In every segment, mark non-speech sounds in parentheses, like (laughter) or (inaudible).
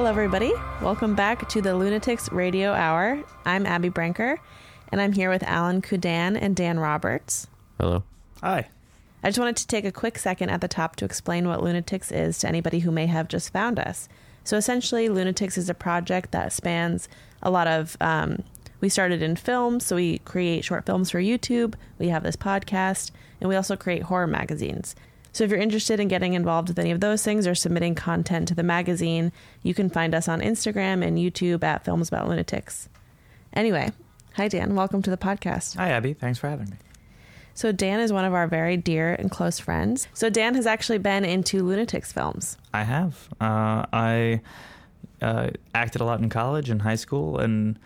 Hello, everybody. Welcome back to the Lunatics Radio Hour. I'm Abby Brinker, and I'm here with Alan Kudan and Dan Roberts. Hello. Hi. I just wanted to take a quick second at the top to explain what Lunatics is to anybody who may have just found us. So, essentially, Lunatics is a project that spans a lot of. Um, we started in film, so we create short films for YouTube. We have this podcast, and we also create horror magazines. So if you're interested in getting involved with any of those things or submitting content to the magazine, you can find us on Instagram and YouTube at Films About Lunatics. Anyway, hi Dan, welcome to the podcast. Hi, Abby. Thanks for having me. So Dan is one of our very dear and close friends. So Dan has actually been into Lunatics films. I have. Uh, I uh, acted a lot in college and high school, and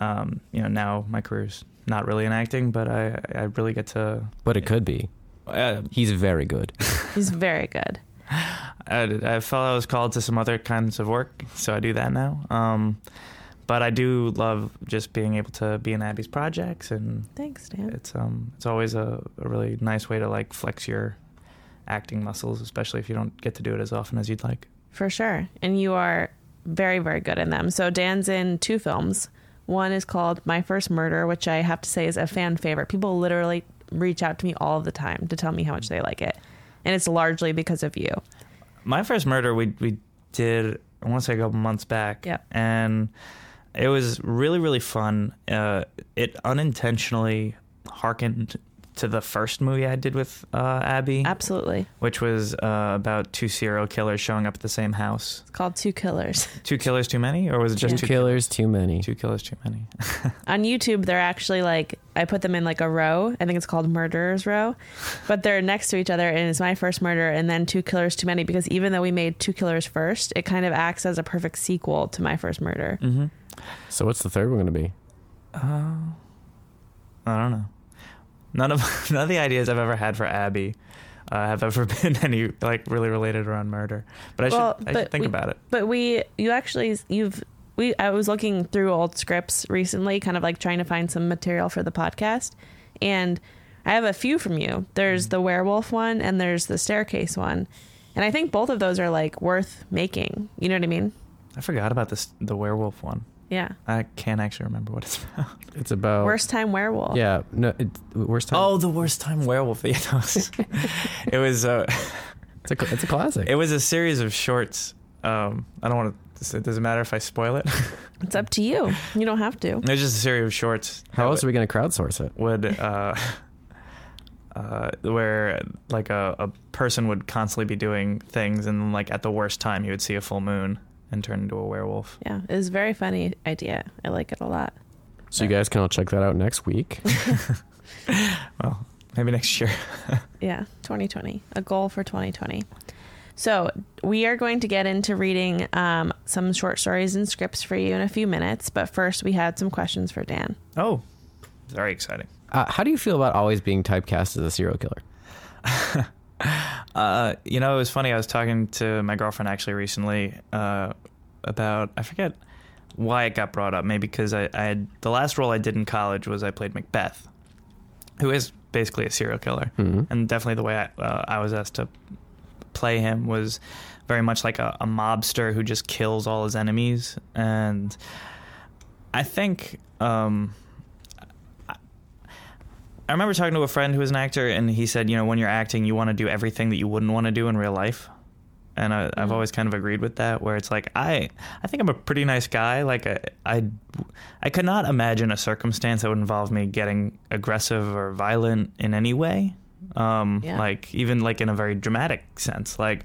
um, you know now my career's not really in acting, but I I really get to. But it could be. Uh, He's very good. (laughs) He's very good. I, I felt I was called to some other kinds of work, so I do that now. Um, but I do love just being able to be in Abby's projects, and Thanks, Dan. it's um it's always a, a really nice way to like flex your acting muscles, especially if you don't get to do it as often as you'd like. For sure. And you are very, very good in them. So Dan's in two films. One is called My First Murder, which I have to say is a fan favorite. People literally reach out to me all the time to tell me how much they like it. And it's largely because of you. My first murder we we did I want to say a couple months back. Yep. And it was really really fun. Uh, it unintentionally harkened to the first movie I did with uh, Abby, Absolutely. which was uh, about two serial killers showing up at the same house. It's called Two Killers. (laughs) Two killers too many, or was it just Two two killers, too many. Two killers too many. (laughs) On YouTube, they're actually like, I put them in like a row. I think it's called Murderers Row. But they're next to each other, and it's my first murder and then Two Killers Too Many because even though we made Two Killers first, it kind of acts as a perfect sequel to my first murder. mm-hmm. So what's the third one going to be? Uh, I don't know. None of (laughs) none of the ideas I've ever had for Abby uh, have ever (laughs) been any like really related around murder. But I should I but should think we- about it. But we, you actually, you've, we, I was looking through old scripts recently, kind of like trying to find some material for the podcast. And I have a few from you. Mm-hmm. There's the werewolf one and there's the staircase one. And I think both of those are like worth making. You know what I mean? I forgot about this the werewolf one. Yeah. I can't actually remember what it's (laughs) about. It's about. Worst time werewolf. Yeah. No. It, worst time. Oh, the worst time werewolf. (laughs) Yeah, that (laughs) it was uh, It's a, it's a classic. it was a series of shorts. Um, I don't want to. It Does it matter if I spoil it? It's up to you. You don't have to. it was just a series of shorts. How else are we going to crowdsource it? would uh, uh, where like a, a person would constantly be doing things, and like at the worst time, he would see a full moon and turn into a werewolf. Yeah. It was a very funny idea. I like it a lot. So you guys can all check that out next week. (laughs) (laughs) Well, maybe next year. (laughs) Yeah, 2020. A goal for 2020. So, we are going to get into reading um, some short stories and scripts for you in a few minutes. But first, we had some questions for Dan. Oh, very exciting. Uh, how do you feel about always being typecast as a serial killer? (laughs) Uh, you know, it was funny. I was talking to my girlfriend actually recently uh, about I forget why it got brought up. Maybe because I, I had the last role I did in college was I played Macbeth, who is basically a serial killer, Mhm. and definitely the way I, uh, I was asked to play him was very much like a, a mobster who just kills all his enemies, and I think. Um, I remember talking to a friend who was an actor, and he said, you know, when you're acting, you want to do everything that you wouldn't want to do in real life. And I, I've Mhm. always kind of agreed with that, where it's like I, I think I'm a pretty nice guy. Like I, I, I could not imagine a circumstance that would involve me getting aggressive or violent in any way. Um, Yeah. Like even like in a very dramatic sense. Like,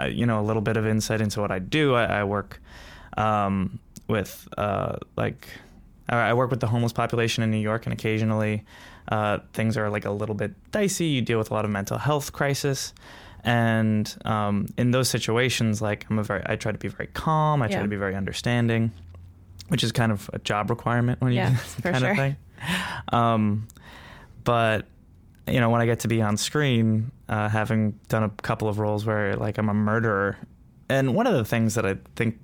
uh, you know, a little bit of insight into what I do. I, I work um, with uh, like I I work with the homeless population in New York, and occasionally uh, things are like a little bit dicey. You deal with a lot of mental health crisis, and um, in those situations, like I'm a very, I try to be very calm. I try Yeah. to be very understanding, which is kind of a job requirement when you Yeah, do (laughs) that kind sure. of thing. Um, but you know, when I get to be on screen, uh, having done a couple of roles where like I'm a murderer, and one of the things that I think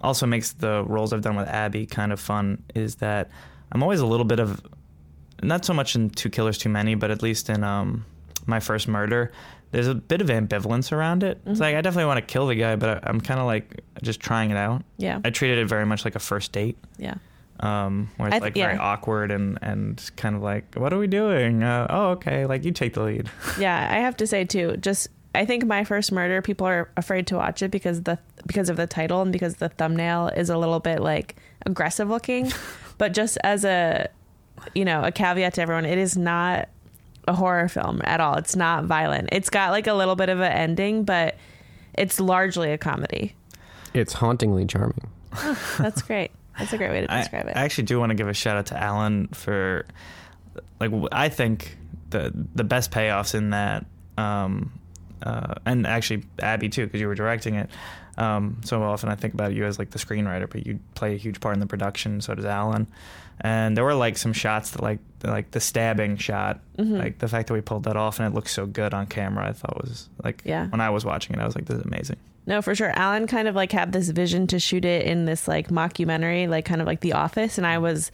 also makes the roles I've done with Abby kind of fun is that I'm always a little bit of not so much in Two Killers Too Many, but at least in um, my first murder, there's a bit of ambivalence around it. It's Mhm. like I definitely want to kill the guy, but I, I'm kind of like just trying it out. Yeah. I treated it very much like a first date, Yeah. um, where it's th- like yeah. very awkward and and kind of like, what are we doing? Uh, oh, okay, like you take the lead. (laughs) Yeah, I have to say too, just I think my first murder people are afraid to watch it because the because of the title and because the thumbnail is a little bit like aggressive looking. (laughs) but just as a you know, a caveat to everyone, it is not a horror film at all. It's not violent. It's got like a little bit of an ending, but it's largely a comedy. It's hauntingly charming. (laughs) That's great. That's a great way to I, describe it. I actually do want to give a shout out to Alan for like I think the the best payoffs in that um uh and actually Abby too because you were directing it um so often I think about you as like the screenwriter but you play a huge part in the production so does Alan and there were like some shots that like like the stabbing shot Mhm. like the fact that we pulled that off and it looks so good on camera I thought was like Yeah. when I was watching it I was like this is amazing No, for sure. Alan kind of like had this vision to shoot it in this like mockumentary, like kind of like The Office, and I was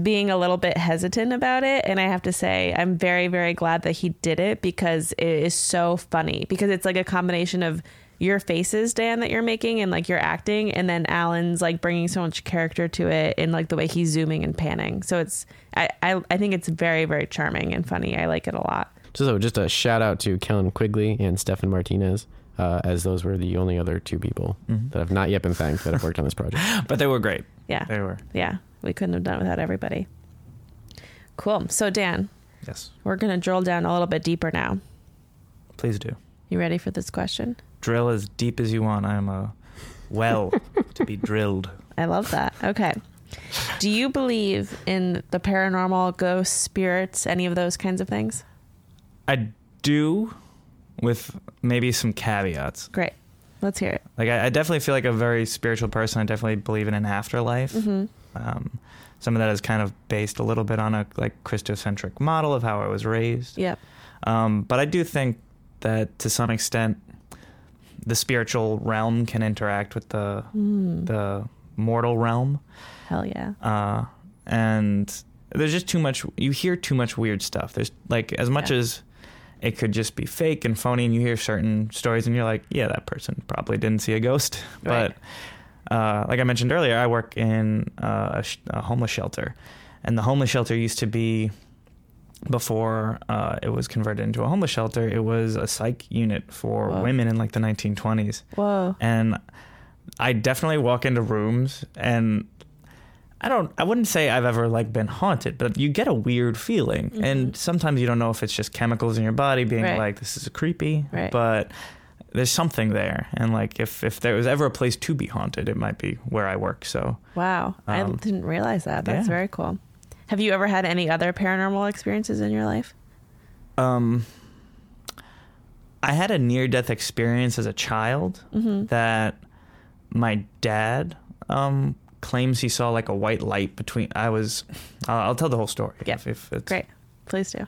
being a little bit hesitant about it. And I have to say, I'm very, very glad that he did it because it is so funny. Because it's like a combination of your faces, Dan, that you're making and like your acting, and then Alan's like bringing so much character to it in like the way he's zooming and panning. So it's, I, I, I think it's very, very charming and funny. I like it a lot. So just a shout out to Kellen Quigley and Stefan Martinez, uh, as those were the only other two people Mhm. that have not yet been thanked that have worked on this project. (laughs) but they were great Yeah. they were Yeah. We couldn't have done it without everybody. Cool. So, Dan, yes We're going to drill down a little bit deeper now. please do You ready for this question? Drill as deep as you want. I am a well to be drilled. I love that. Okay. Do you believe in the paranormal, ghosts, spirits, any of those kinds of things? I do, with maybe some caveats. Great. Let's hear it. Like I, I definitely feel like a very spiritual person. I definitely believe in an afterlife. hmm Um, some of that is kind of based a little bit on a like Christocentric model of how I was raised. Yep. Um, but I do think that to some extent, the spiritual realm can interact with the Mm. the mortal realm. Hell yeah. uh, and there's just too much. You hear too much weird stuff. There's like as much Yeah. as it could just be fake and phony, and you hear certain stories, and you're like, yeah, that person probably didn't see a ghost. (laughs) Right. But uh, like I mentioned earlier, I work in uh, a, sh- a homeless shelter, and the homeless shelter used to be. Before uh, it was converted into a homeless shelter, it was a psych unit for Whoa. women in like the 1920s Whoa. and I definitely walk into rooms and I don't I wouldn't say I've ever like been haunted, but you get a weird feeling. And sometimes you don't know if it's just chemicals in your body being Mm-hmm. Right. like this is creepy, Right. but there's something there. And like if if there was ever a place to be haunted, it might be where I work. So Wow. I Um, didn't realize that. That's yeah. very cool. Have you ever had any other paranormal experiences in your life? um I had a near death experience as a child Mm-hmm. that my dad um claims he saw like a white light between I was I'll, I'll tell the whole story Yeah. if, if it's Great. Please do.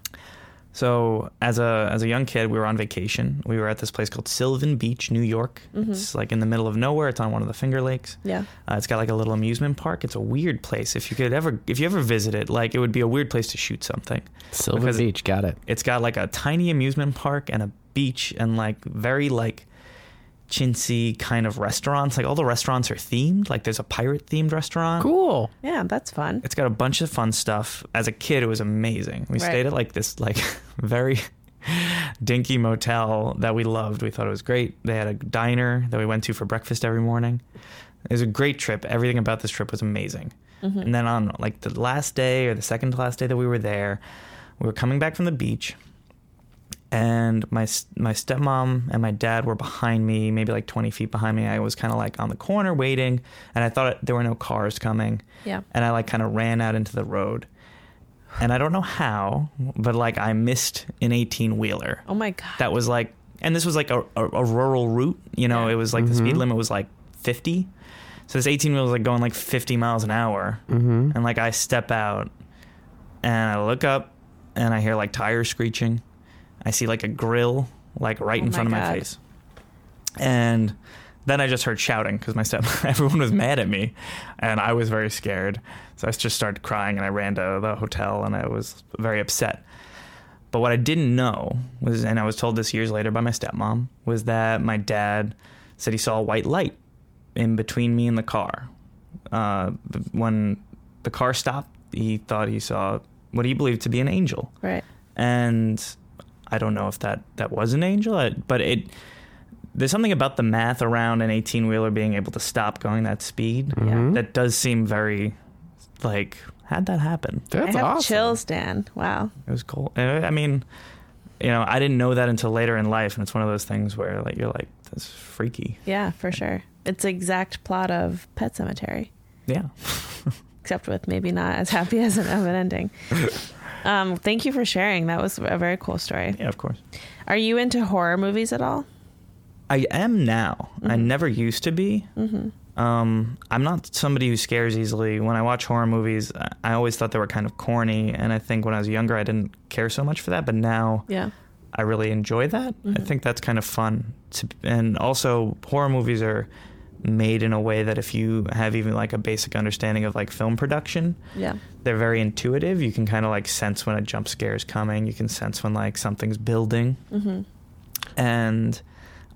So as a as a young kid, we were on vacation. We were at this place called Sylvan Beach, New York. Mhm. It's like in the middle of nowhere. It's on one of the Finger Lakes. Yeah. Uh, it's got like a little amusement park. It's a weird place. If you could ever if you ever visit it, like it would be a weird place to shoot something. Silver Because- Beach, got it. It's got like a tiny amusement park and a beach and like very like chintzy kind of restaurants. Like all the restaurants are themed. Like there's a pirate themed restaurant. Cool. Yeah, that's fun. It's got a bunch of fun stuff. As a kid, it was amazing. We Right. stayed at like this like (laughs) very (laughs) dinky motel that we loved. We thought it was great. They had a diner that we went to for breakfast every morning. It was a great trip. Everything about this trip was amazing. Mm-hmm. And then on like the last day or the second to last day that we were there, we were coming back from the beach, and my my stepmom and my dad were behind me, maybe like twenty feet behind me. I was kind of like on the corner waiting, and I thought there were no cars coming Yeah. and I like kind of ran out into the road. And I don't know how, but like I missed an 18 wheeler. Oh my god. That was like, and this was like a, a, a rural route, you know, Yeah. it was like the speed Mhm. limit was like 50. So this 18 wheel was like going like 50 miles an hour. Mm-hmm. And like I step out and I look up and I hear like tires screeching. I see like a grill like right Oh in front of my face. And then I just heard shouting because my step (laughs) everyone was mad at me and I was very scared. So I just started crying and I ran to the hotel and I was very upset. but what I didn't know was, and I was told this years later by my stepmom, was that my dad said he saw a white light in between me and the car. Uh, when the car stopped, he thought he saw what he believed to be an angel, Right. and I don't know if that that was an angel, I- but it. There's something about the math around an 18 wheeler being able to stop going that speed Mhm. that does seem very like how'd that happen? That's I have awesome. chills, Dan. Wow. It was cool. I mean, you know, I didn't know that until later in life, and it's one of those things where like you're like, that's freaky. Yeah, for sure. It's the exact plot of Pet Sematary, Yeah. except with maybe not as happy as an, of an ending. (laughs) Um, thank you for sharing. That was a very cool story. Yeah, of course. Are you into horror movies at all? I am now. I Mhm. never used to be. Mm-hmm. Um, I'm not somebody who scares easily. When I watch horror movies, I- I always thought they were kind of corny, and I think when I was younger, I didn't care so much for that. But now, Yeah. I really enjoy that. I Mhm. think that's kind of fun. To, and also, horror movies are made in a way that if you have even like a basic understanding of like film production, Yeah. they're very intuitive. You can kind of like sense when a jump scare is coming. You can sense when like something's building, Mm-hmm. and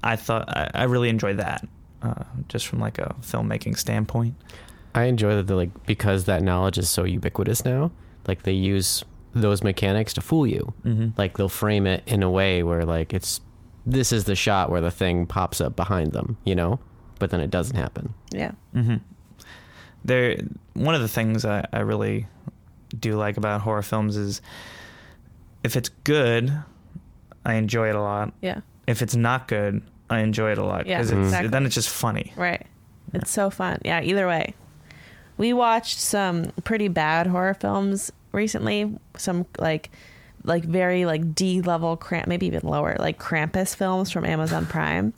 I thought I, I really enjoy that, uh, just from like a filmmaking standpoint. I enjoy that they're like because that knowledge is so ubiquitous now. Like they use those mechanics to fool you. Mm-hmm. Like they'll frame it in a way where like it's this is the shot where the thing pops up behind them, you know, but then it doesn't happen. Yeah. Mm-hmm. There, one of the things I, I really do like about horror films is if it's good, I enjoy it a lot. Yeah. If it's not good, I enjoy it a lot Yeah, because exactly. then it's just funny. Right. It's so fun. Yeah, either way. We watched some pretty bad horror films recently. Some like like very like D level cramp maybe even lower, like Krampus films from Amazon Prime.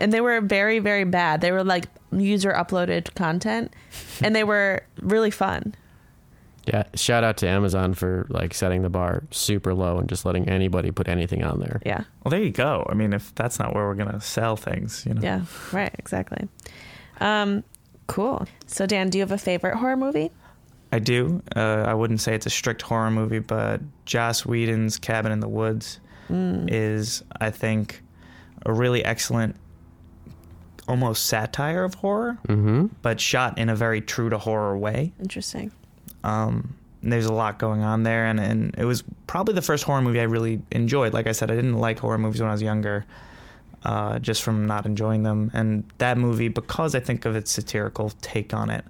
And they were very, very bad. They were like user uploaded content and they were really fun. Yeah, shout out to Amazon for like setting the bar super low and just letting anybody put anything on there. Yeah. Well, there you go. I mean, if that's not where we're gonna sell things, you know. Yeah. Right, exactly. Um cool. So Dan, do you have a favorite horror movie? I do. Uh, I wouldn't say it's a strict horror movie, but Joss Whedon's Cabin in the Woods Mm. is, I think, a really excellent, almost satire of horror, Mm-hmm. but shot in a very true to horror way. Interesting. Um, there's a lot going on there, and, and it was probably the first horror movie I really enjoyed. Like I said, I didn't like horror movies when I was younger, uh, just from not enjoying them. And that movie, because I think of its satirical take on it,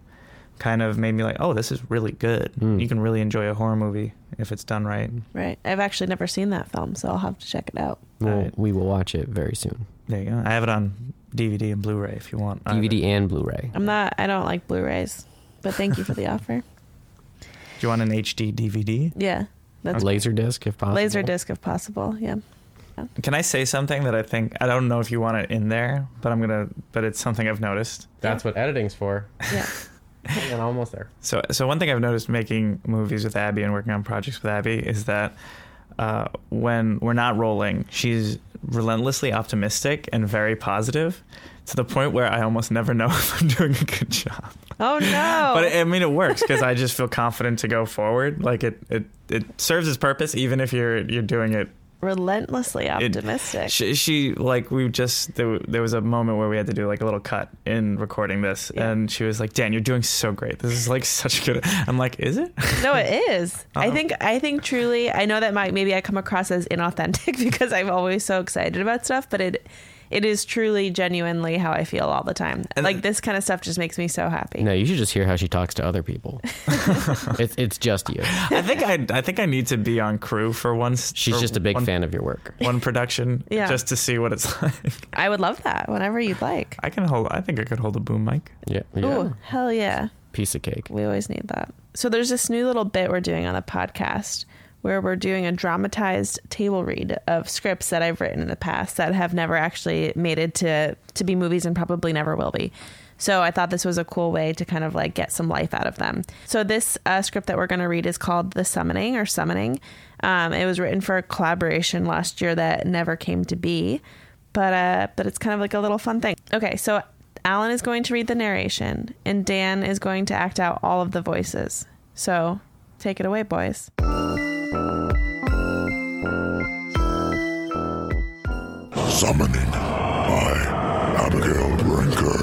kind of made me like, oh, this is really good. Mm. You can really enjoy a horror movie if it's done right. Right. I've actually never seen that film, so I'll have to check it out. We'll, Alright. We will watch it very soon. There you go. I have it on DVD and Blu-ray if you want. DVD either. and Blu-ray. I'm not. I don't like Blu-rays, but thank you for the (laughs) offer. Do you want an HD DVD? Yeah, that's Laser disc if possible. laser disc if possible. Yeah. Can I say something that I think I don't know if you want it in there, but I'm gonna. But it's something I've noticed. That's what editing's for. Yeah. (laughs) and almost there. So, so one thing I've noticed making movies with Abby and working on projects with Abby is that uh, when we're not rolling, she's relentlessly optimistic and very positive to the point where I almost never know (laughs) if I'm doing a good job. Oh no. (laughs) But I mean, it works because I just feel confident to go forward. Like it, it, it serves its purpose, even if you're you're doing it Relentlessly optimistic. she, she like we just there, there was a moment where we had to do like a little cut in recording this Yeah. and she was like dan you're doing so great this is like (laughs) such good i'm like is it no, it is. (laughs) I Uh-oh. think. I think truly. I know that might maybe I come across as inauthentic (laughs) because I'm always so excited about stuff, but it. It is truly, genuinely how I feel all the time. And- like this kind of stuff just makes me so happy. No, you should just hear how she talks to other people. (laughs) it's it's just you. i think i i think i need to be on crew for once She's for just a big one, fan of your work. one production (laughs) Yeah. just to see what it's (laughs) like I would love that whenever you'd like. i can hold i think i could hold a boom mic Yeah. yeah. Ooh, hell yeah. Piece of cake. We always need that. So there's this new little bit we're doing on the podcast where we're doing a dramatized table read of scripts that I've written in the past that have never actually made it to to be movies and probably never will be. So I thought this was a cool way to kind of like get some life out of them. So this uh, script that we're going to read is called The Summoning or Summoning. Um, it was written for a collaboration last year that never came to be, but uh, but it's kind of like a little fun thing. Okay, so Alan is going to read the narration, and Dan is going to act out all of the voices. So take it away, boys. Summoning by Abigail Brinker.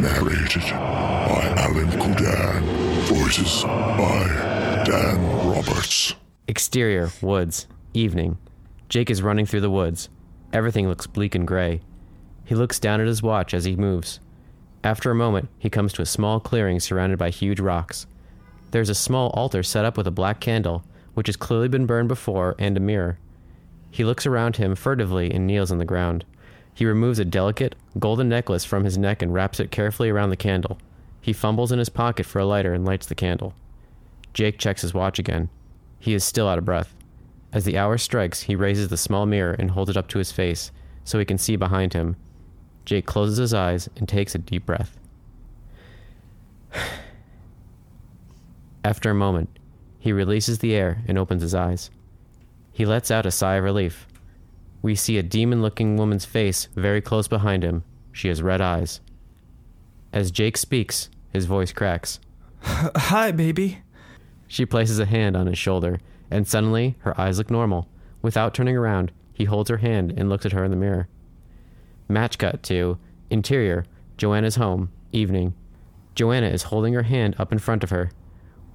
Narrated by Alan Kudan. Voices by Dan Roberts. Exterior, woods, evening. Jake is running through the woods. Everything looks bleak and gray. He looks down at his watch as he moves. After a moment, he comes to a small clearing surrounded by huge rocks. There's a small altar set up with a black candle, which has clearly been burned before, and a mirror. He looks around him furtively and kneels on the ground. He removes a delicate, golden necklace from his neck and wraps it carefully around the candle. He fumbles in his pocket for a lighter and lights the candle. Jake checks his watch again. He is still out of breath. As the hour strikes, he raises the small mirror and holds it up to his face so he can see behind him. Jake closes his eyes and takes a deep breath. (sighs) After a moment, he releases the air and opens his eyes. He lets out a sigh of relief. We see a demon looking woman's face very close behind him. She has red eyes. As Jake speaks, his voice cracks. (laughs) Hi, baby. She places a hand on his shoulder, and suddenly her eyes look normal. Without turning around, he holds her hand and looks at her in the mirror. Match cut to interior, Joanna's home, evening. Joanna is holding her hand up in front of her.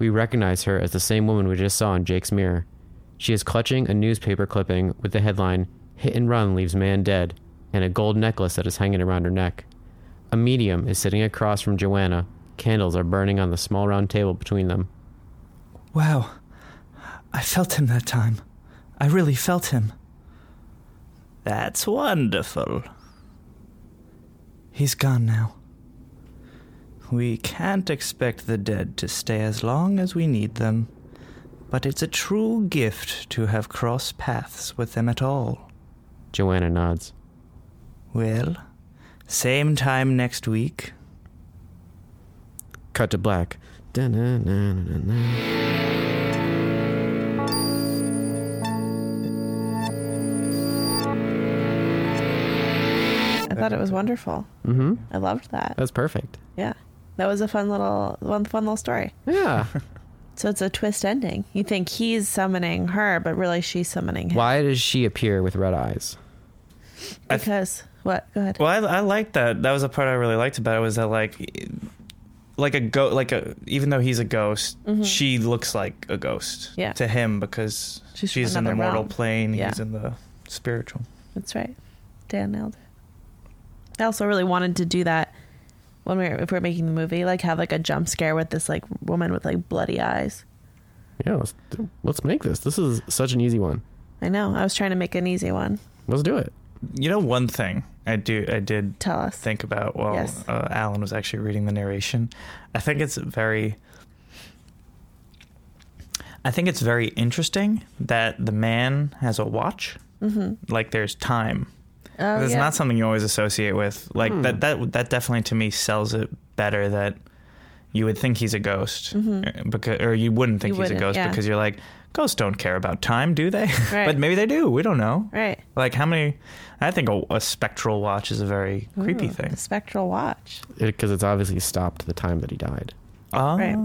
We recognize her as the same woman we just saw in Jake's mirror. She is clutching a newspaper clipping with the headline, Hit and Run Leaves Man Dead, and a gold necklace that is hanging around her neck. A medium is sitting across from Joanna. Candles are burning on the small round table between them. Wow. I felt him that time. I really felt him. That's wonderful. He's gone now. We can't expect the dead to stay as long as we need them, but it's a true gift to have crossed paths with them at all. Joanna nods. Well, same time next week. Cut to black. Da-na-na-na-na. I thought it was wonderful. Mm-hmm. I loved that. That's perfect. Yeah. That was a fun little one fun little story. Yeah. (laughs) So it's a twist ending. You think he's summoning her, but really she's summoning him. Why does she appear with red eyes? I th- Because what? Go ahead. Well, I, I liked that. That was a part I really liked about it. Was that like, like a go, like a even though he's a ghost, she looks like a ghost Mm-hmm. Yeah. to him because She's she's, in the another mortal realm. plane. Yeah. He's in the spiritual. That's right. Dan nailed it. I also really wanted to do that when we're if we are making the movie, like have like a jump scare with this like woman with like bloody eyes. Yeah, let's, let's make this. This is such an easy one. I know. I was trying to make an easy one. Let's do it. You know, one thing I do, I did Tell us. think about while Yes. uh, Alan was actually reading the narration. I think it's very. I think it's very interesting that the man has a watch. Mm-hmm. Like there's time. Oh, That's yeah. not something you always associate with. Like Hmm. that. That that definitely to me sells it better. That you would think he's a ghost, uh, because or you wouldn't think Mm-hmm. You he's a wouldn't, ghost yeah. because you're like ghosts don't care about time, do they? (laughs) Right. but maybe they do. We don't know. right. Like how many? I think a, a spectral watch is a very creepy thing. The spectral watch. Because it's obviously stopped the time that he died. Oh. Right.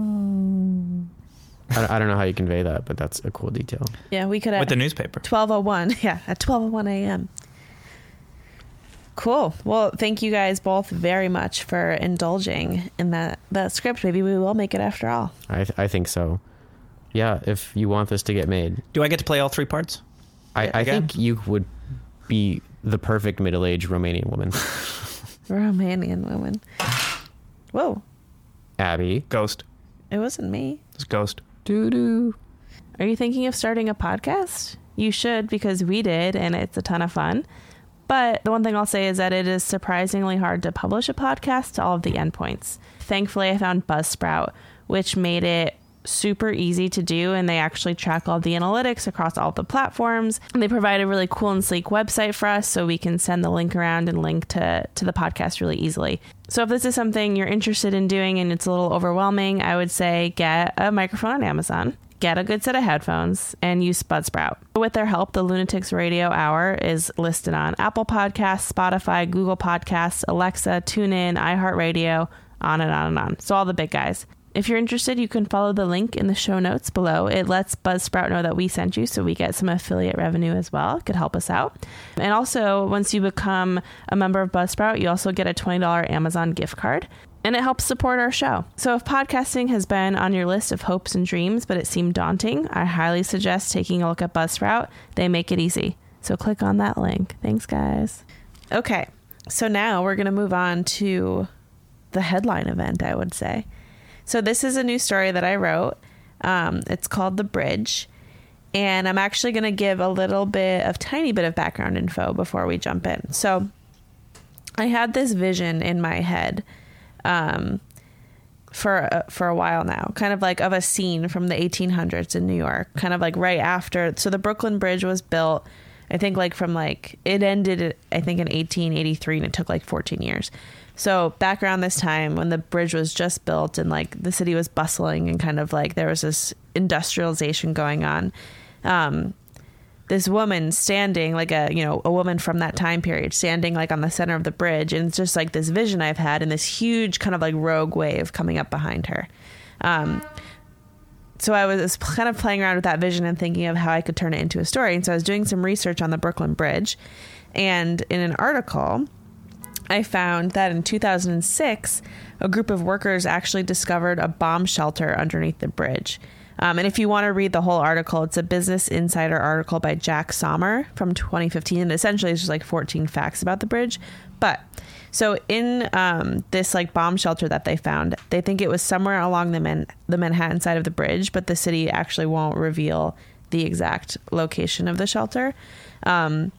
I, I don't know how you convey that, but that's a cool detail. Yeah, we could have With the newspaper. 1201 (laughs) yeah at 1201 a.m cool well thank you guys both very much for indulging in that that script maybe we will make it after all I, th- I think so. Yeah, if you want this to get made, Do I get to play all three parts? I, I Again? think you would be the perfect middle aged Romanian woman. (laughs) romanian woman whoa Abby. Ghost. it wasn't me It's Ghost. Doo doo. are you thinking of starting a podcast you should because we did and it's a ton of fun but the one thing I'll say is that it is surprisingly hard to publish a podcast to all of the endpoints. Thankfully, I found Buzzsprout, which made it super easy to do and they actually track all the analytics across all the platforms. And they provide a really cool and sleek website for us so we can send the link around and link to to the podcast really easily. So if this is something you're interested in doing and it's a little overwhelming i would say get a microphone on amazon get a good set of headphones and use Buzzsprout. With their help, the Lunatics Radio Hour is listed on Apple Podcasts, Spotify, Google Podcasts, Alexa, TuneIn, iHeartRadio, on and on and on. So all the big guys. If you're interested, you can follow the link in the show notes below. It lets Buzzsprout know that we sent you, so we get some affiliate revenue as well. It could help us out. And also, once you become a member of Buzzsprout, you also get a $20 Amazon gift card. And it helps support our show. So, if podcasting has been on your list of hopes and dreams, but it seemed daunting, I highly suggest taking a look at Buzzsprout. They make it easy. So, click on that link. Thanks, guys. Okay, so now we're going to move on to the headline event, I would say. So this is a new story that I wrote. Um, it's called The Bridge. And I'm actually going to give a little bit of tiny bit of background info before we jump in. So I had this vision in my head um, for uh, for a while now, kind of like of a scene from the 1800s in New York, kind of like right after. So the Brooklyn Bridge was built. I think like from like it ended I think in 1883 and it took like 14 years. So back around this time when the bridge was just built and like the city was bustling and kind of like there was this industrialization going on. Um, this woman standing like a you know a woman from that time period standing like on the center of the bridge and it's just like this vision I've had and this huge kind of like rogue wave coming up behind her. Um, so I was kind of playing around with that vision and thinking of how I could turn it into a story. And so I was doing some research on the Brooklyn Bridge, and in an article I found that in 2006, a group of workers actually discovered a bomb shelter underneath the bridge. Um, and if you want to read the whole article, it's a Business Insider article by Jack Sommer from 2015. And essentially, it's just like 14 facts about the bridge. But so in um, this like bomb shelter that they found, they think it was somewhere along the Man- the Manhattan side of the bridge, but the city actually won't reveal the exact location of the shelter. Um,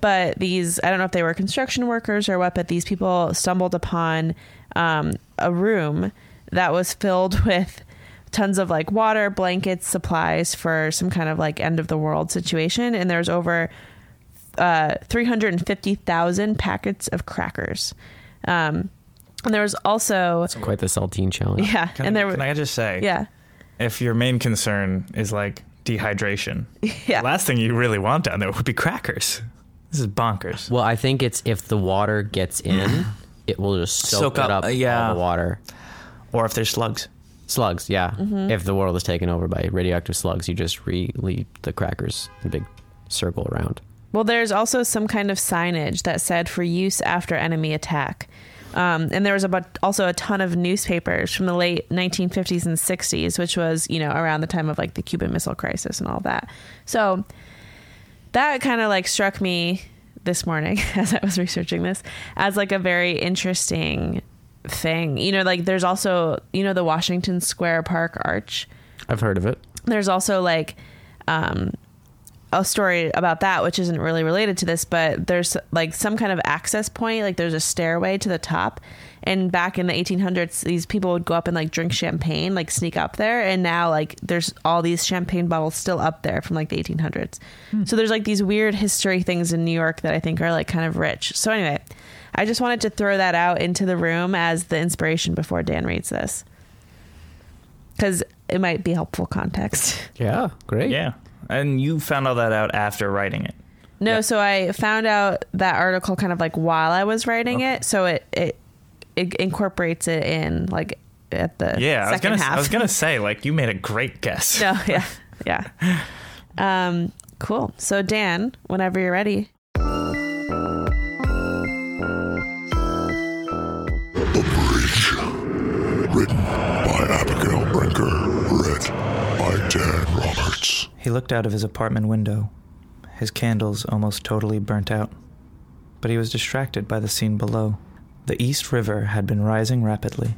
but these I don't know if they were construction workers or what, but these people stumbled upon um, a room that was filled (laughs) with tons of like water, blankets, supplies for some kind of like end of the world situation, and there's over uh, 350,000 packets of crackers. Um, and there was also It's Quite the saltine challenge. yeah, Can, and I, there can I just say, yeah if your main concern is like dehydration, (laughs) yeah the last thing you really want down there would be crackers. This is bonkers. Well, I think it's if the water gets in, (clears throat) it will just soak, Soak it up, up, uh, yeah. all the water. Or if there's slugs. Slugs, yeah. Mm-hmm. If the world is taken over by radioactive slugs, you just re-leave the crackers in a big circle around. Well, there's also some kind of signage that said for use after enemy attack. Um, and there was about also a ton of newspapers from the late 1950s and 60s, which was, you know, around the time of like the Cuban Missile Crisis and all that. So that kind of like struck me this morning (laughs) as I was researching this as like a very interesting thing. You know, like there's also, you know, the Washington Square Park Arch? I've heard of it. there's also like um a story about that which isn't really related to this but there's like some kind of access point like there's a stairway to the top. And back in the 1800s these people would go up and like drink champagne like sneak up there. And now like there's all these champagne bottles still up there from like the 1800s so there's like these weird history things in new york that i think are like kind of rich. So anyway i just wanted to throw that out into the room as the inspiration before dan reads this because it might be helpful context (laughs) Yeah, great. Yeah. And you found all that out after writing it. No, so I found out that article kind of like while I was writing Okay. it, so it it it incorporates it in like at the Yeah, I was second gonna half. I was gonna (laughs) say, like, you made a great guess. no, yeah, (laughs) yeah. Um, cool. So Dan, whenever you're ready. He looked out of his apartment window, his candles almost totally burnt out. But he was distracted by the scene below. The East River had been rising rapidly.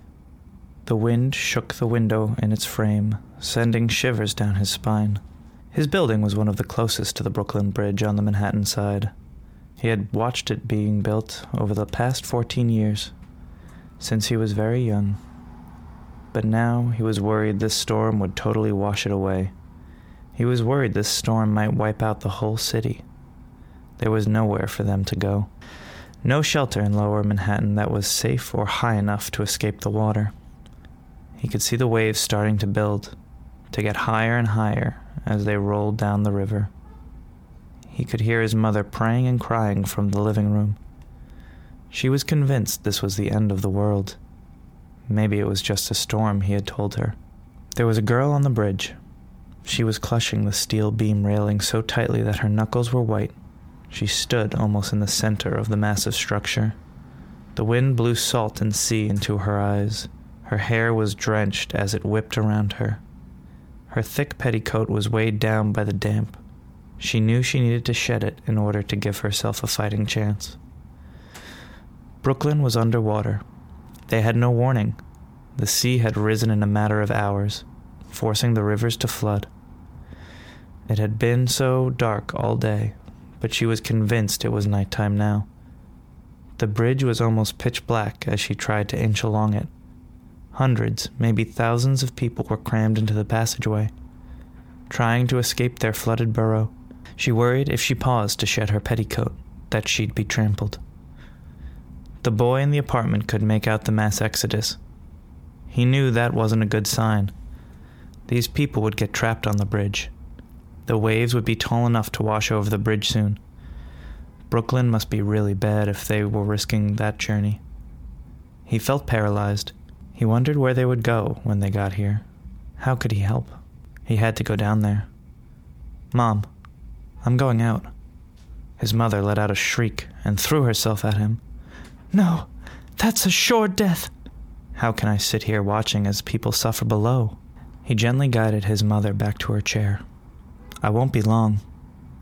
The wind shook the window in its frame, sending shivers down his spine. His building was one of the closest to the Brooklyn Bridge on the Manhattan side. He had watched it being built over the past 14 years, since he was very young. But now he was worried this storm would totally wash it away. He was worried this storm might wipe out the whole city. There was nowhere for them to go. No shelter in lower Manhattan that was safe or high enough to escape the water. He could see the waves starting to build, to get higher and higher as they rolled down the river. He could hear his mother praying and crying from the living room. She was convinced this was the end of the world. Maybe it was just a storm, he had told her. There was a girl on the bridge. She was clutching the steel beam railing so tightly that her knuckles were white. She stood almost in the center of the massive structure. The wind blew salt and sea into her eyes. Her hair was drenched as it whipped around her. Her thick petticoat was weighed down by the damp. She knew she needed to shed it in order to give herself a fighting chance. Brooklyn was underwater. They had no warning. The sea had risen in a matter of hours, forcing the rivers to flood. It had been so dark all day, but she was convinced it was nighttime now. The bridge was almost pitch black as she tried to inch along it. Hundreds, maybe thousands of people were crammed into the passageway, trying to escape their flooded borough. She worried if she paused to shed her petticoat that she'd be trampled. The boy in the apartment could make out the mass exodus. He knew that wasn't a good sign. These people would get trapped on the bridge. The waves would be tall enough to wash over the bridge soon. Brooklyn must be really bad if they were risking that journey. He felt paralyzed. He wondered where they would go when they got here. How could he help? He had to go down there. Mom, I'm going out. His mother let out a shriek and threw herself at him. No, that's a sure death. How can I sit here watching as people suffer below? He gently guided his mother back to her chair. I won't be long.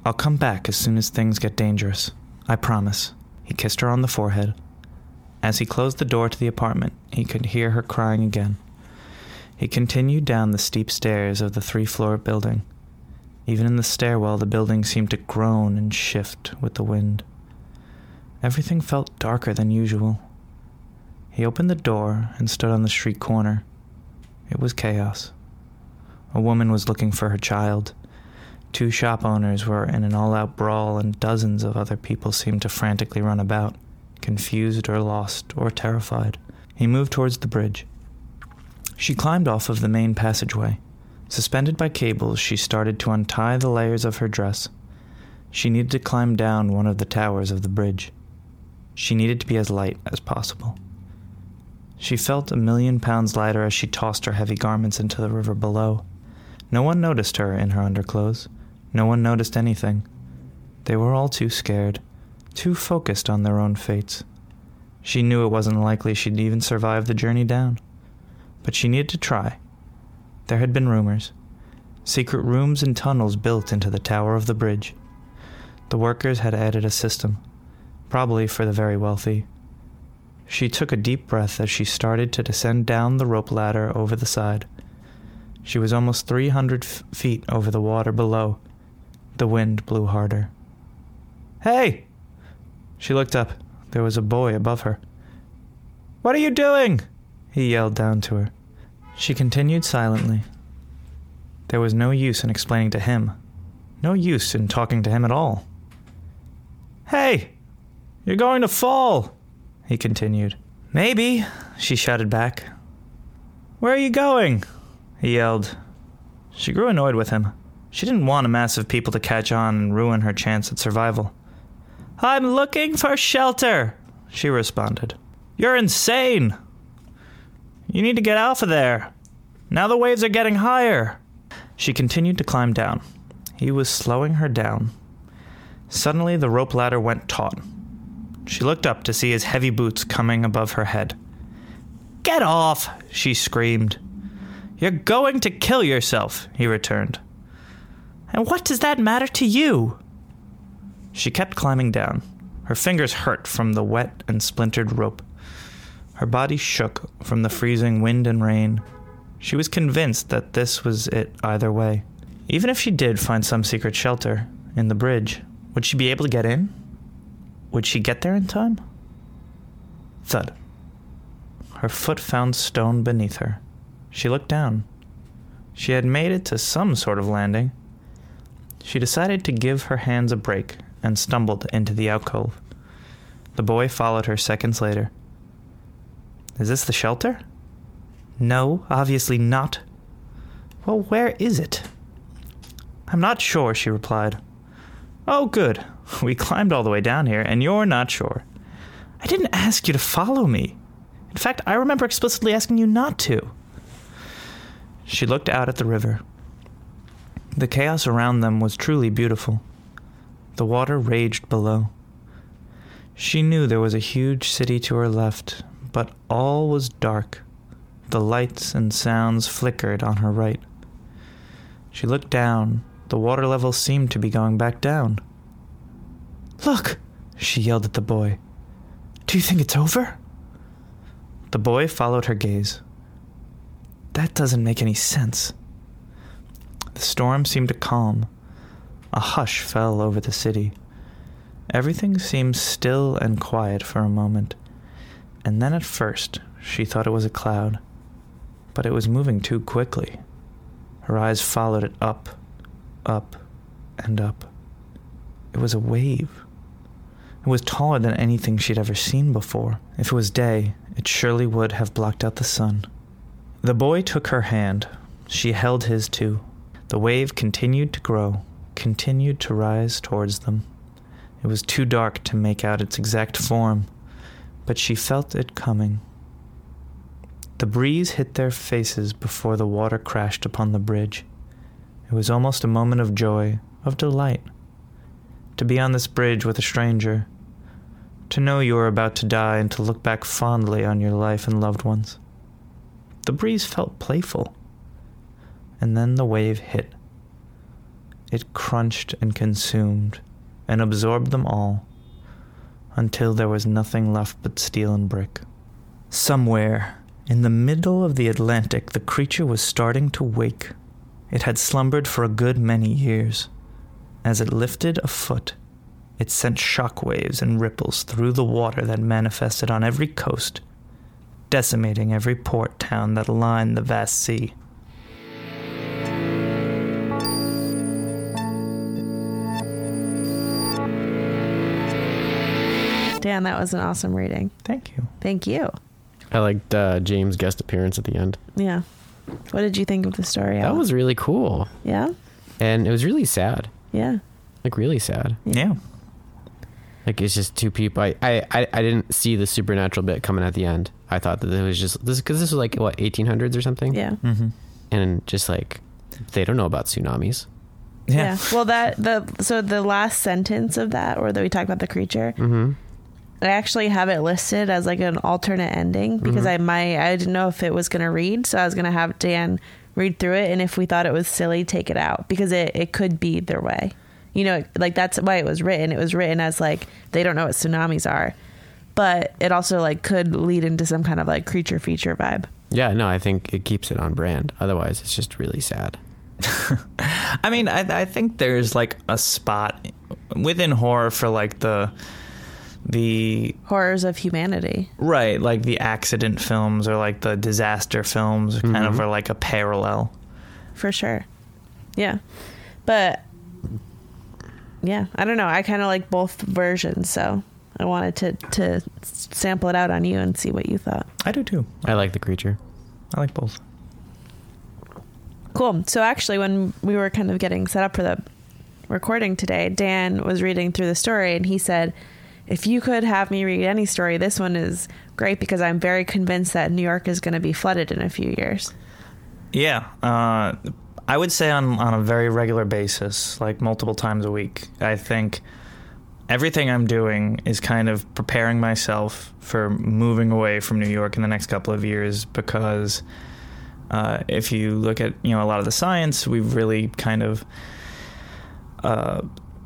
I'll come back as soon as things get dangerous. I promise. He kissed her on the forehead. As he closed the door to the apartment, he could hear her crying again. He continued down the steep stairs of the three floor building. Even in the stairwell, the building seemed to groan and shift with the wind. Everything felt darker than usual. He opened the door and stood on the street corner. It was chaos. A woman was looking for her child. Two shop owners were in an all out brawl, and dozens of other people seemed to frantically run about, confused or lost or terrified. He moved towards the bridge. She climbed off of the main passageway. Suspended by cables, she started to untie the layers of her dress. She needed to climb down one of the towers of the bridge. She needed to be as light as possible. She felt a million pounds lighter as she tossed her heavy garments into the river below. No one noticed her in her underclothes. No one noticed anything. They were all too scared, too focused on their own fates. She knew it wasn't likely she'd even survive the journey down. But she needed to try. There had been rumors. Secret rooms and tunnels built into the tower of the bridge. The workers had added a system, probably for the very wealthy. She took a deep breath as she started to descend down the rope ladder over the side. She was almost 300 f- feet over the water below. The wind blew harder. Hey! She looked up. There was a boy above her. What are you doing? He yelled down to her. She continued silently. There was no use in explaining to him. No use in talking to him at all. Hey! You're going to fall! He continued. Maybe, she shouted back. Where are you going? He yelled. She grew annoyed with him. She didn't want a mass of people to catch on and ruin her chance at survival. I'm looking for shelter, she responded. You're insane. You need to get off of there. Now the waves are getting higher. She continued to climb down. He was slowing her down. Suddenly, the rope ladder went taut. She looked up to see his heavy boots coming above her head. Get off! she screamed. You're going to kill yourself, he returned. And what does that matter to you? She kept climbing down. Her fingers hurt from the wet and splintered rope. Her body shook from the freezing wind and rain. She was convinced that this was it either way. Even if she did find some secret shelter in the bridge, would she be able to get in? Would she get there in time? Thud. Her foot found stone beneath her. She looked down. She had made it to some sort of landing. She decided to give her hands a break and stumbled into the alcove. The boy followed her seconds later. Is this the shelter? No, obviously not. Well, where is it? I'm not sure, she replied. Oh, good. (laughs) We climbed all the way down here, and you're not sure. I didn't ask you to follow me. In fact, I remember explicitly asking you not to. She looked out at the river. The chaos around them was truly beautiful. The water raged below. She knew there was a huge city to her left, but all was dark. The lights and sounds flickered on her right. She looked down. The water level seemed to be going back down. Look! She yelled at the boy. Do you think it's over? The boy followed her gaze. That doesn't make any sense. The storm seemed to calm. A hush fell over the city. Everything seemed still and quiet for a moment, and then at first she thought it was a cloud. But it was moving too quickly. Her eyes followed it up, up, and up. It was a wave. It was taller than anything she'd ever seen before. If it was day, it surely would have blocked out the sun. The boy took her hand. She held his too. The wave continued to grow, continued to rise towards them. It was too dark to make out its exact form, but she felt it coming. The breeze hit their faces before the water crashed upon the bridge. It was almost a moment of joy, of delight. To be on this bridge with a stranger, to know you were about to die and to look back fondly on your life and loved ones. The breeze felt playful. And then the wave hit. It crunched and consumed and absorbed them all until there was nothing left but steel and brick. Somewhere in the middle of the Atlantic, the creature was starting to wake. It had slumbered for a good many years. As it lifted a foot, it sent shock waves and ripples through the water that manifested on every coast, decimating every port town that lined the vast sea. Dan, that was an awesome reading. Thank you. Thank you. I liked uh, James' guest appearance at the end. Yeah. What did you think of the story? That Al? was really cool. yeah, And it was really sad. yeah. Like, really sad. Yeah. Like, it's just two people. I, I, I, I didn't see the supernatural bit coming at the end. I thought that it was just this because this was like, what, 1800s or something? Yeah. Mm-hmm. And just like, they don't know about tsunamis. Yeah. yeah. Well, that the so the last sentence of that, or that we talk about the creature, Mm-hmm. I actually have it listed as like an alternate ending because mm-hmm. I might I didn't know if it was gonna read, so I was gonna have Dan read through it, and if we thought it was silly, take it out because it it could be either way. You know, like that's why it was written. It was written as like they don't know what tsunamis are, but it also like could lead into some kind of like creature feature vibe. Yeah, no, I think it keeps it on brand. Otherwise, it's just really sad. (laughs) I mean, I, I think there's like a spot within horror for like the the Horrors of humanity. right, like the accident films or like the disaster films, kind of mm-hmm. are like a parallel. for sure. Yeah. But yeah, I don't know. I kind of like both versions, so I wanted to to sample it out on you and see what you thought. I do too. I like the creature. I like both. Cool. So actually when we were kind of getting set up for the recording today, Dan was reading through the story and he said, "If you could have me read any story, this one is great because I'm very convinced that New York is going to be flooded in a few years." Yeah, uh, I would say on on a very regular basis, like multiple times a week. I think everything I'm doing is kind of preparing myself for moving away from New York in the next couple of years because uh, if you look at you know a lot of the science, we've really kind of uh,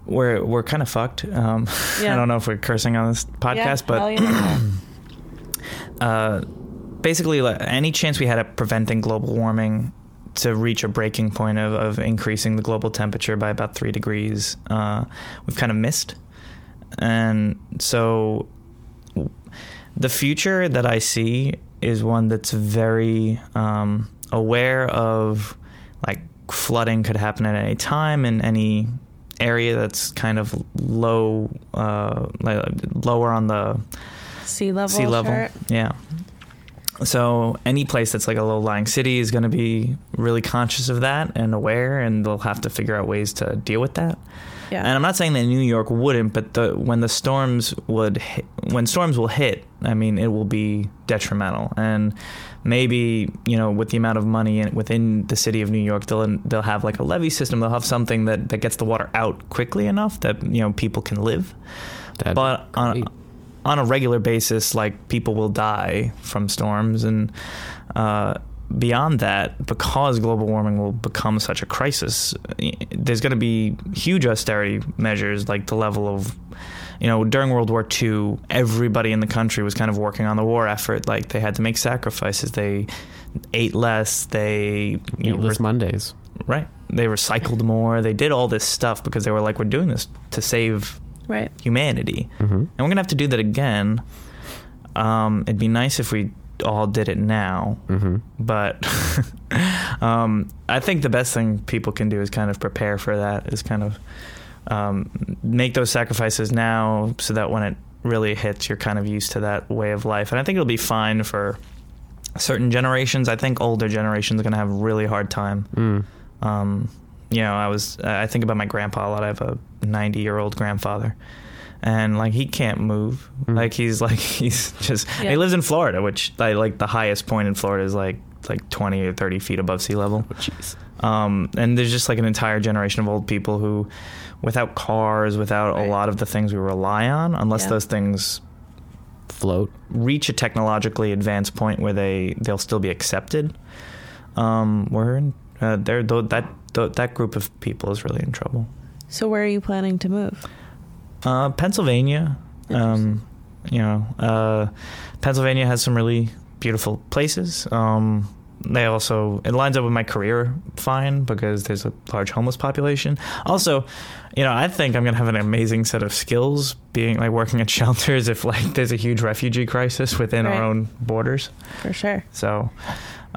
we're we're kind of fucked. Um, (laughs) Yeah. I don't know if we're cursing on this podcast, but yeah. (clears throat) uh, basically like, any chance we had at preventing global warming to reach a breaking point of, of increasing the global temperature by about three degrees uh, we've kind of missed and so the future that i see is one that's very um, aware of like flooding could happen at any time and any area that's kind of low uh, like lower on the sea level. sea level. Yeah. So any place that's like a low-lying city is going to be really conscious of that and aware, and they'll have to figure out ways to deal with that. Yeah. And I'm not saying that New York wouldn't, but the when the storms would hit, when storms will hit, I mean it will be detrimental. And maybe you know with the amount of money in, within the city of New York, they'll they'll have like a levee system. They'll have something that that gets the water out quickly enough that you know people can live. That'd but be on great. On a regular basis, like people will die from storms, and uh, beyond that, because global warming will become such a crisis, there's going to be huge austerity measures, like the level of. You know, during World War II, everybody in the country was kind of working on the war effort. Like they had to make sacrifices. They ate less. They you know, re- Mondays. right. They recycled more. They did all this stuff because they were like, we're doing this to save right. humanity, hmm and we're gonna have to do that again. Um, it'd be nice if we all did it now, hmm but (laughs) um, I think the best thing people can do is kind of prepare for that. Is kind of um, make those sacrifices now, so that when it really hits, you're kind of used to that way of life. And I think it'll be fine for certain generations. I think older generations are gonna have a really hard time Mm. um, you know, I was I think about my grandpa a lot. I have a 90 year old grandfather, and like he can't move. Mm. Like he's (laughs) like he's just Yeah. he lives in Florida, which like, like the highest point in Florida is like like 20 or 30 feet above sea level. Oh, Jeez. Um, and there's just like an entire generation of old people who, without cars, without Right. a lot of the things we rely on, unless Yeah. those things Float. reach a technologically advanced point where they they'll still be accepted. Um, we're in, uh, they're tho- that tho- that group of people is really in trouble. So where are you planning to move? Uh, Pennsylvania, um, you know, uh, Pennsylvania has some really beautiful places. Um, they also it lines up with my career fine because there's a large homeless population. Also, you know, I think I'm gonna have an amazing set of skills being like working at (laughs) shelters if like there's a huge refugee crisis within Right. our own borders. For sure. So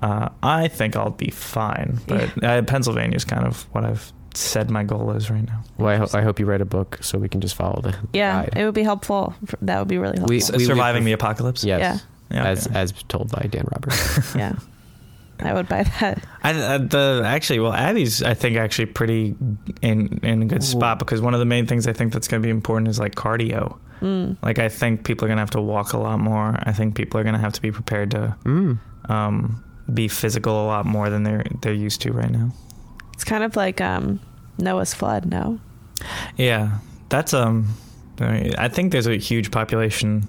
uh, I think I'll be fine. But uh, Pennsylvania is kind of what I've said my goal is right now. Well, I, ho- I hope you write a book so we can just follow the Yeah, guide. it would be helpful. That would be really helpful. We- S- we- Surviving we- the apocalypse. Yes. Yeah, as okay. as told by Dan Roberts. (laughs) yeah. I would buy that. I, uh, the actually, well, Abby's I think actually pretty in in a good spot because one of the main things I think that's going to be important is like cardio. Mm. Like I think people are going to have to walk a lot more. I think people are going to have to be prepared to mm. um, be physical a lot more than they're they're used to right now. It's kind of like um, Noah's flood. No. Yeah, that's um. I, mean, I think there's a huge population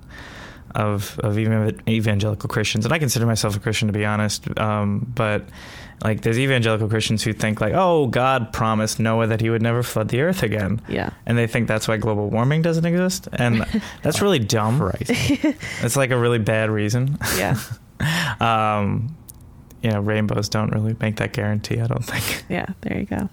of of even evangelical Christians, and I consider myself a Christian to be honest. Um, but like, there's evangelical Christians who think like, oh, God promised Noah that he would never flood the earth again, Yeah. and they think that's why global warming doesn't exist, and (laughs) that's really dumb. Right? (laughs) It's like a really bad reason. Yeah. (laughs) Um, you know, rainbows don't really make that guarantee. I don't think. (laughs) Yeah. There you go.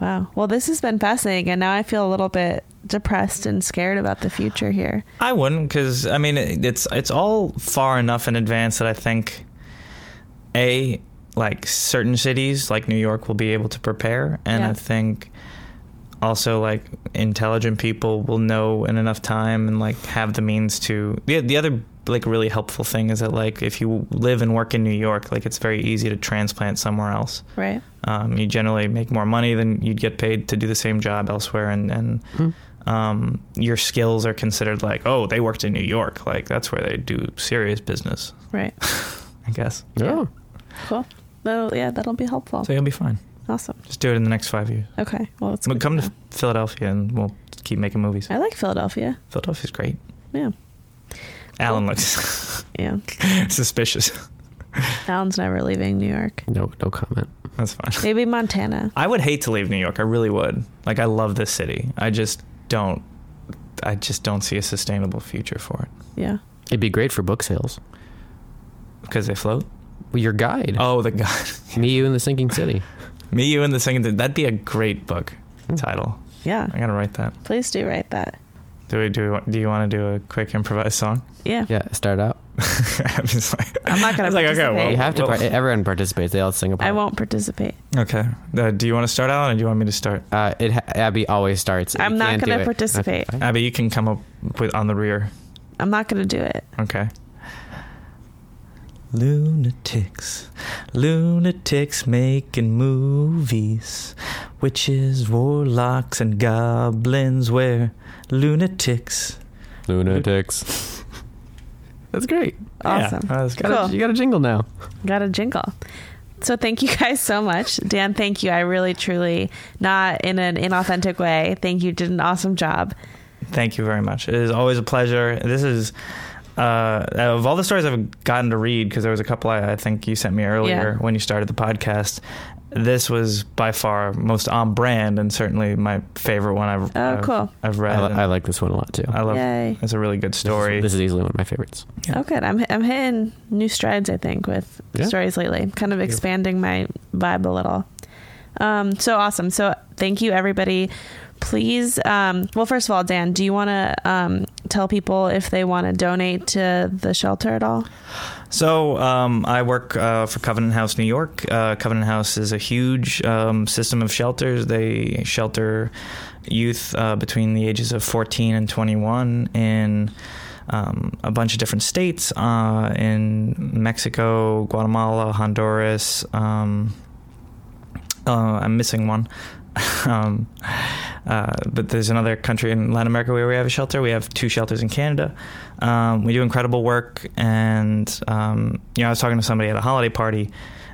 Wow. Well, this has been fascinating, and now I feel a little bit depressed and scared about the future here. I wouldn't, because I mean, it's it's all far enough in advance that I think, a like certain cities like New York will be able to prepare, and Yeah. I think also like intelligent people will know in enough time and like have the means to. The the other like really helpful thing is that like if you live and work in New York, like it's very easy to transplant somewhere else. Right. Um, you generally make more money than you'd get paid to do the same job elsewhere, and and Hmm. um, your skills are considered like, oh, they worked in New York, like that's where they do serious business, Right. (laughs) I guess. Oh, Cool. That'll, yeah, that'll be helpful. So you'll be fine. Awesome. Just do it in the next five years. Okay. Well, it's But good come to to know. Philadelphia, and we'll keep making movies. I like Philadelphia. Philadelphia's great. Yeah. Alan looks (laughs) Yeah. (laughs) suspicious. (laughs) Alan's never leaving New York. no, no comment. That's fine. Maybe Montana. I would hate to leave New York. I really would. Like I love this city. I just don't. I just don't see a sustainable future for it Yeah. It'd be great for book sales. because they float. Well, your guide. Oh, the guy. Me, you, and the sinking city. Me, you, and the singing. That'd be a great book title. Yeah. I gotta write that. Please do write that. Do we do? Do you want to do a quick improvised song? Yeah. Yeah, start out. (laughs) I'm just like, I'm not gonna (laughs) I was like, okay, participate. well, you have to. well- par- everyone participates. They all sing a part. I won't participate. okay. Uh, do you want to start out, or do you want me to start? Uh, it ha- Abby always starts. I'm You not gonna participate. Okay. Abby, you can come up with on the rear. I'm not gonna do it. Okay. Lunatics, lunatics making movies. Witches, warlocks, and goblins wear lunatics. Lunatics. (laughs) That's great. Awesome. Yeah, that was good. Got a- Cool. you got a jingle now. Got a jingle. So thank you guys so much. Dan, thank you. I really, truly, not in an inauthentic way. Thank you. Did an awesome job. Thank you very much. It is always a pleasure. This is uh, of all the stories I've gotten to read because there was a couple I, I think you sent me earlier Yeah. when you started the podcast. This was by far most on brand and certainly my favorite one I've Oh, I've, cool. I've read. I, li- I like this one a lot too. I love. Yay. It's a really good This is- story. This is, easily one of my favorites. Yeah. Oh, good. I'm I'm hitting new strides. I think with Yeah. stories lately, kind of expanding my vibe a little. Um, so awesome. So thank you, everybody. Please, um, well, first of all, Dan, do you want to um, tell people if they want to donate to the shelter at all? So um, I work uh, for Covenant House New York. Uh, Covenant House is a huge um, system of shelters. They shelter youth uh, between the ages of 14 and 21 in um, a bunch of different states uh, in Mexico, Guatemala, Honduras. Um, uh, I'm missing one. (laughs) uh, but there's another country in Latin America where we have a shelter. We have two shelters in Canada. Um, we do incredible work, and um, you know, I was talking to somebody at a holiday party,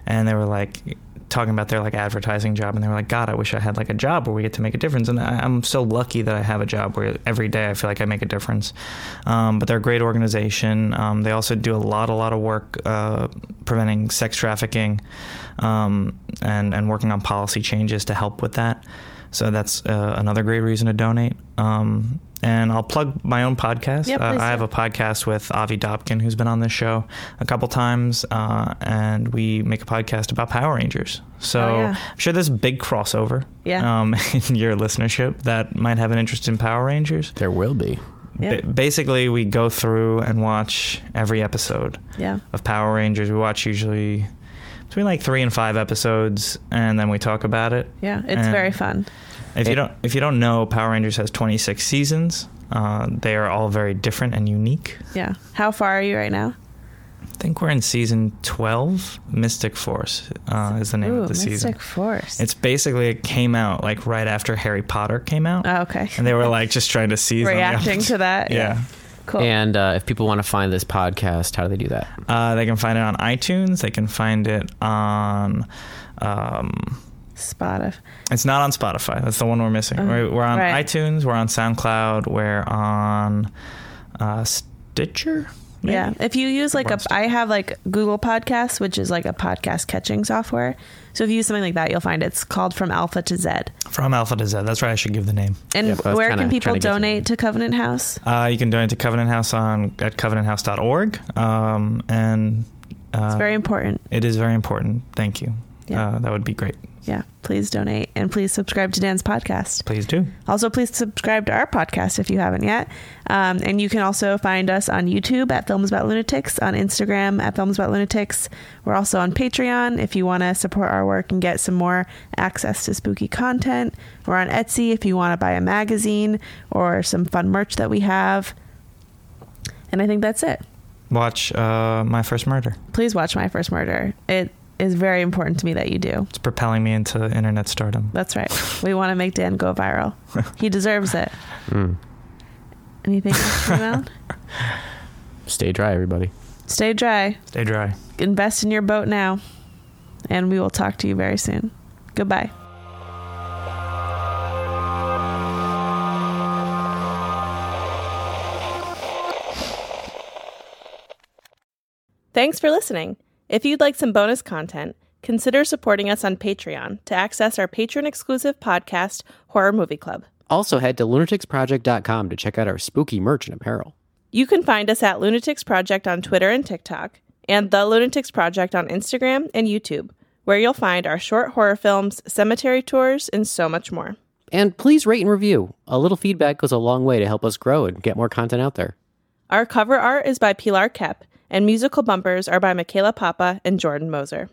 and they were like talking about their like advertising job, and they were like, "God, I wish I had like a job where we get to make a difference." And I, I'm so lucky that I have a job where every day I feel like I make a difference. Um, but they're a great organization. Um, they also do a lot, a lot of work uh, preventing sex trafficking, um, and and working on policy changes to help with that. So that's uh, another great reason to donate. Um, and I'll plug my own podcast. Yeah, uh, I have a podcast with Avi Dobkin, who's been on this show a couple times, uh, and we make a podcast about Power Rangers. So Oh, yeah. I'm sure there's a big crossover Yeah. um, (laughs) in your listenership that might have an interest in Power Rangers. There will be. Yeah. Ba- basically, we go through and watch every episode Yeah. of Power Rangers. We watch usually between like three and five episodes, and then we talk about it. Yeah. It's And- very fun. If you don't, if you don't know, Power Rangers has 26 seasons. Uh, they are all very different and unique. Yeah. How far are you right now? I think we're in season 12. Mystic Force uh, is the name Ooh, of the Mystic season. Mystic Force. It's basically it came out like right after Harry Potter came out, oh, okay. and they were like (laughs) just trying to seize on the Reacting to that. Yeah. Cool. And uh, if people want to find this podcast, how do they do that? Uh, they can find it on iTunes. They can find it on. Um, Spotify. it's not on Spotify. That's the one we're missing. Oh, we're, we're on right. iTunes. We're on SoundCloud. We're on uh, Stitcher. Maybe? Yeah. If you use like a, I have like Google Podcasts, which is like a podcast catching software. So if you use something like that, you'll find it's called From Alpha to Z. From Alpha to Z. That's right. I should give the name. And Yeah, where kinda can people trying to get to donate to Covenant House? Uh, you can donate to Covenant House on at covenanthouse.org. Um, and uh, It's very important. it is very important. Thank you. Yeah. Uh, that would be great. Yeah. Please donate and please subscribe to Dan's podcast. Please do. Also, please subscribe to our podcast if you haven't yet. Um, and you can also find us on YouTube at Films About Lunatics, on Instagram at Films About Lunatics. We're also on Patreon if you want to support our work and get some more access to spooky content. We're on Etsy if you want to buy a magazine or some fun merch that we have. And I think that's it. Watch uh, My First Murder. Please watch My First Murder. It is very important to me that you do. It's propelling me into internet stardom. That's right. We want to make Dan go viral. He deserves it. (laughs) Mm. Anything else, Mel? (laughs) Stay dry, everybody. Stay dry. Stay dry. invest in your boat now, and we will talk to you very soon. Goodbye. Thanks for listening. If you'd like some bonus content, consider supporting us on Patreon to access our patron exclusive podcast, Horror Movie Club. Also, head to lunaticsproject.com to check out our spooky merch and apparel. You can find us at Lunatics Project on Twitter and TikTok, and The Lunatics Project on Instagram and YouTube, where you'll find our short horror films, cemetery tours, and so much more. And please rate and review. A little feedback goes a long way to help us grow and get more content out there. Our cover art is by Pilar Kep, and musical bumpers are by Michaela Papa and Jordan Moser.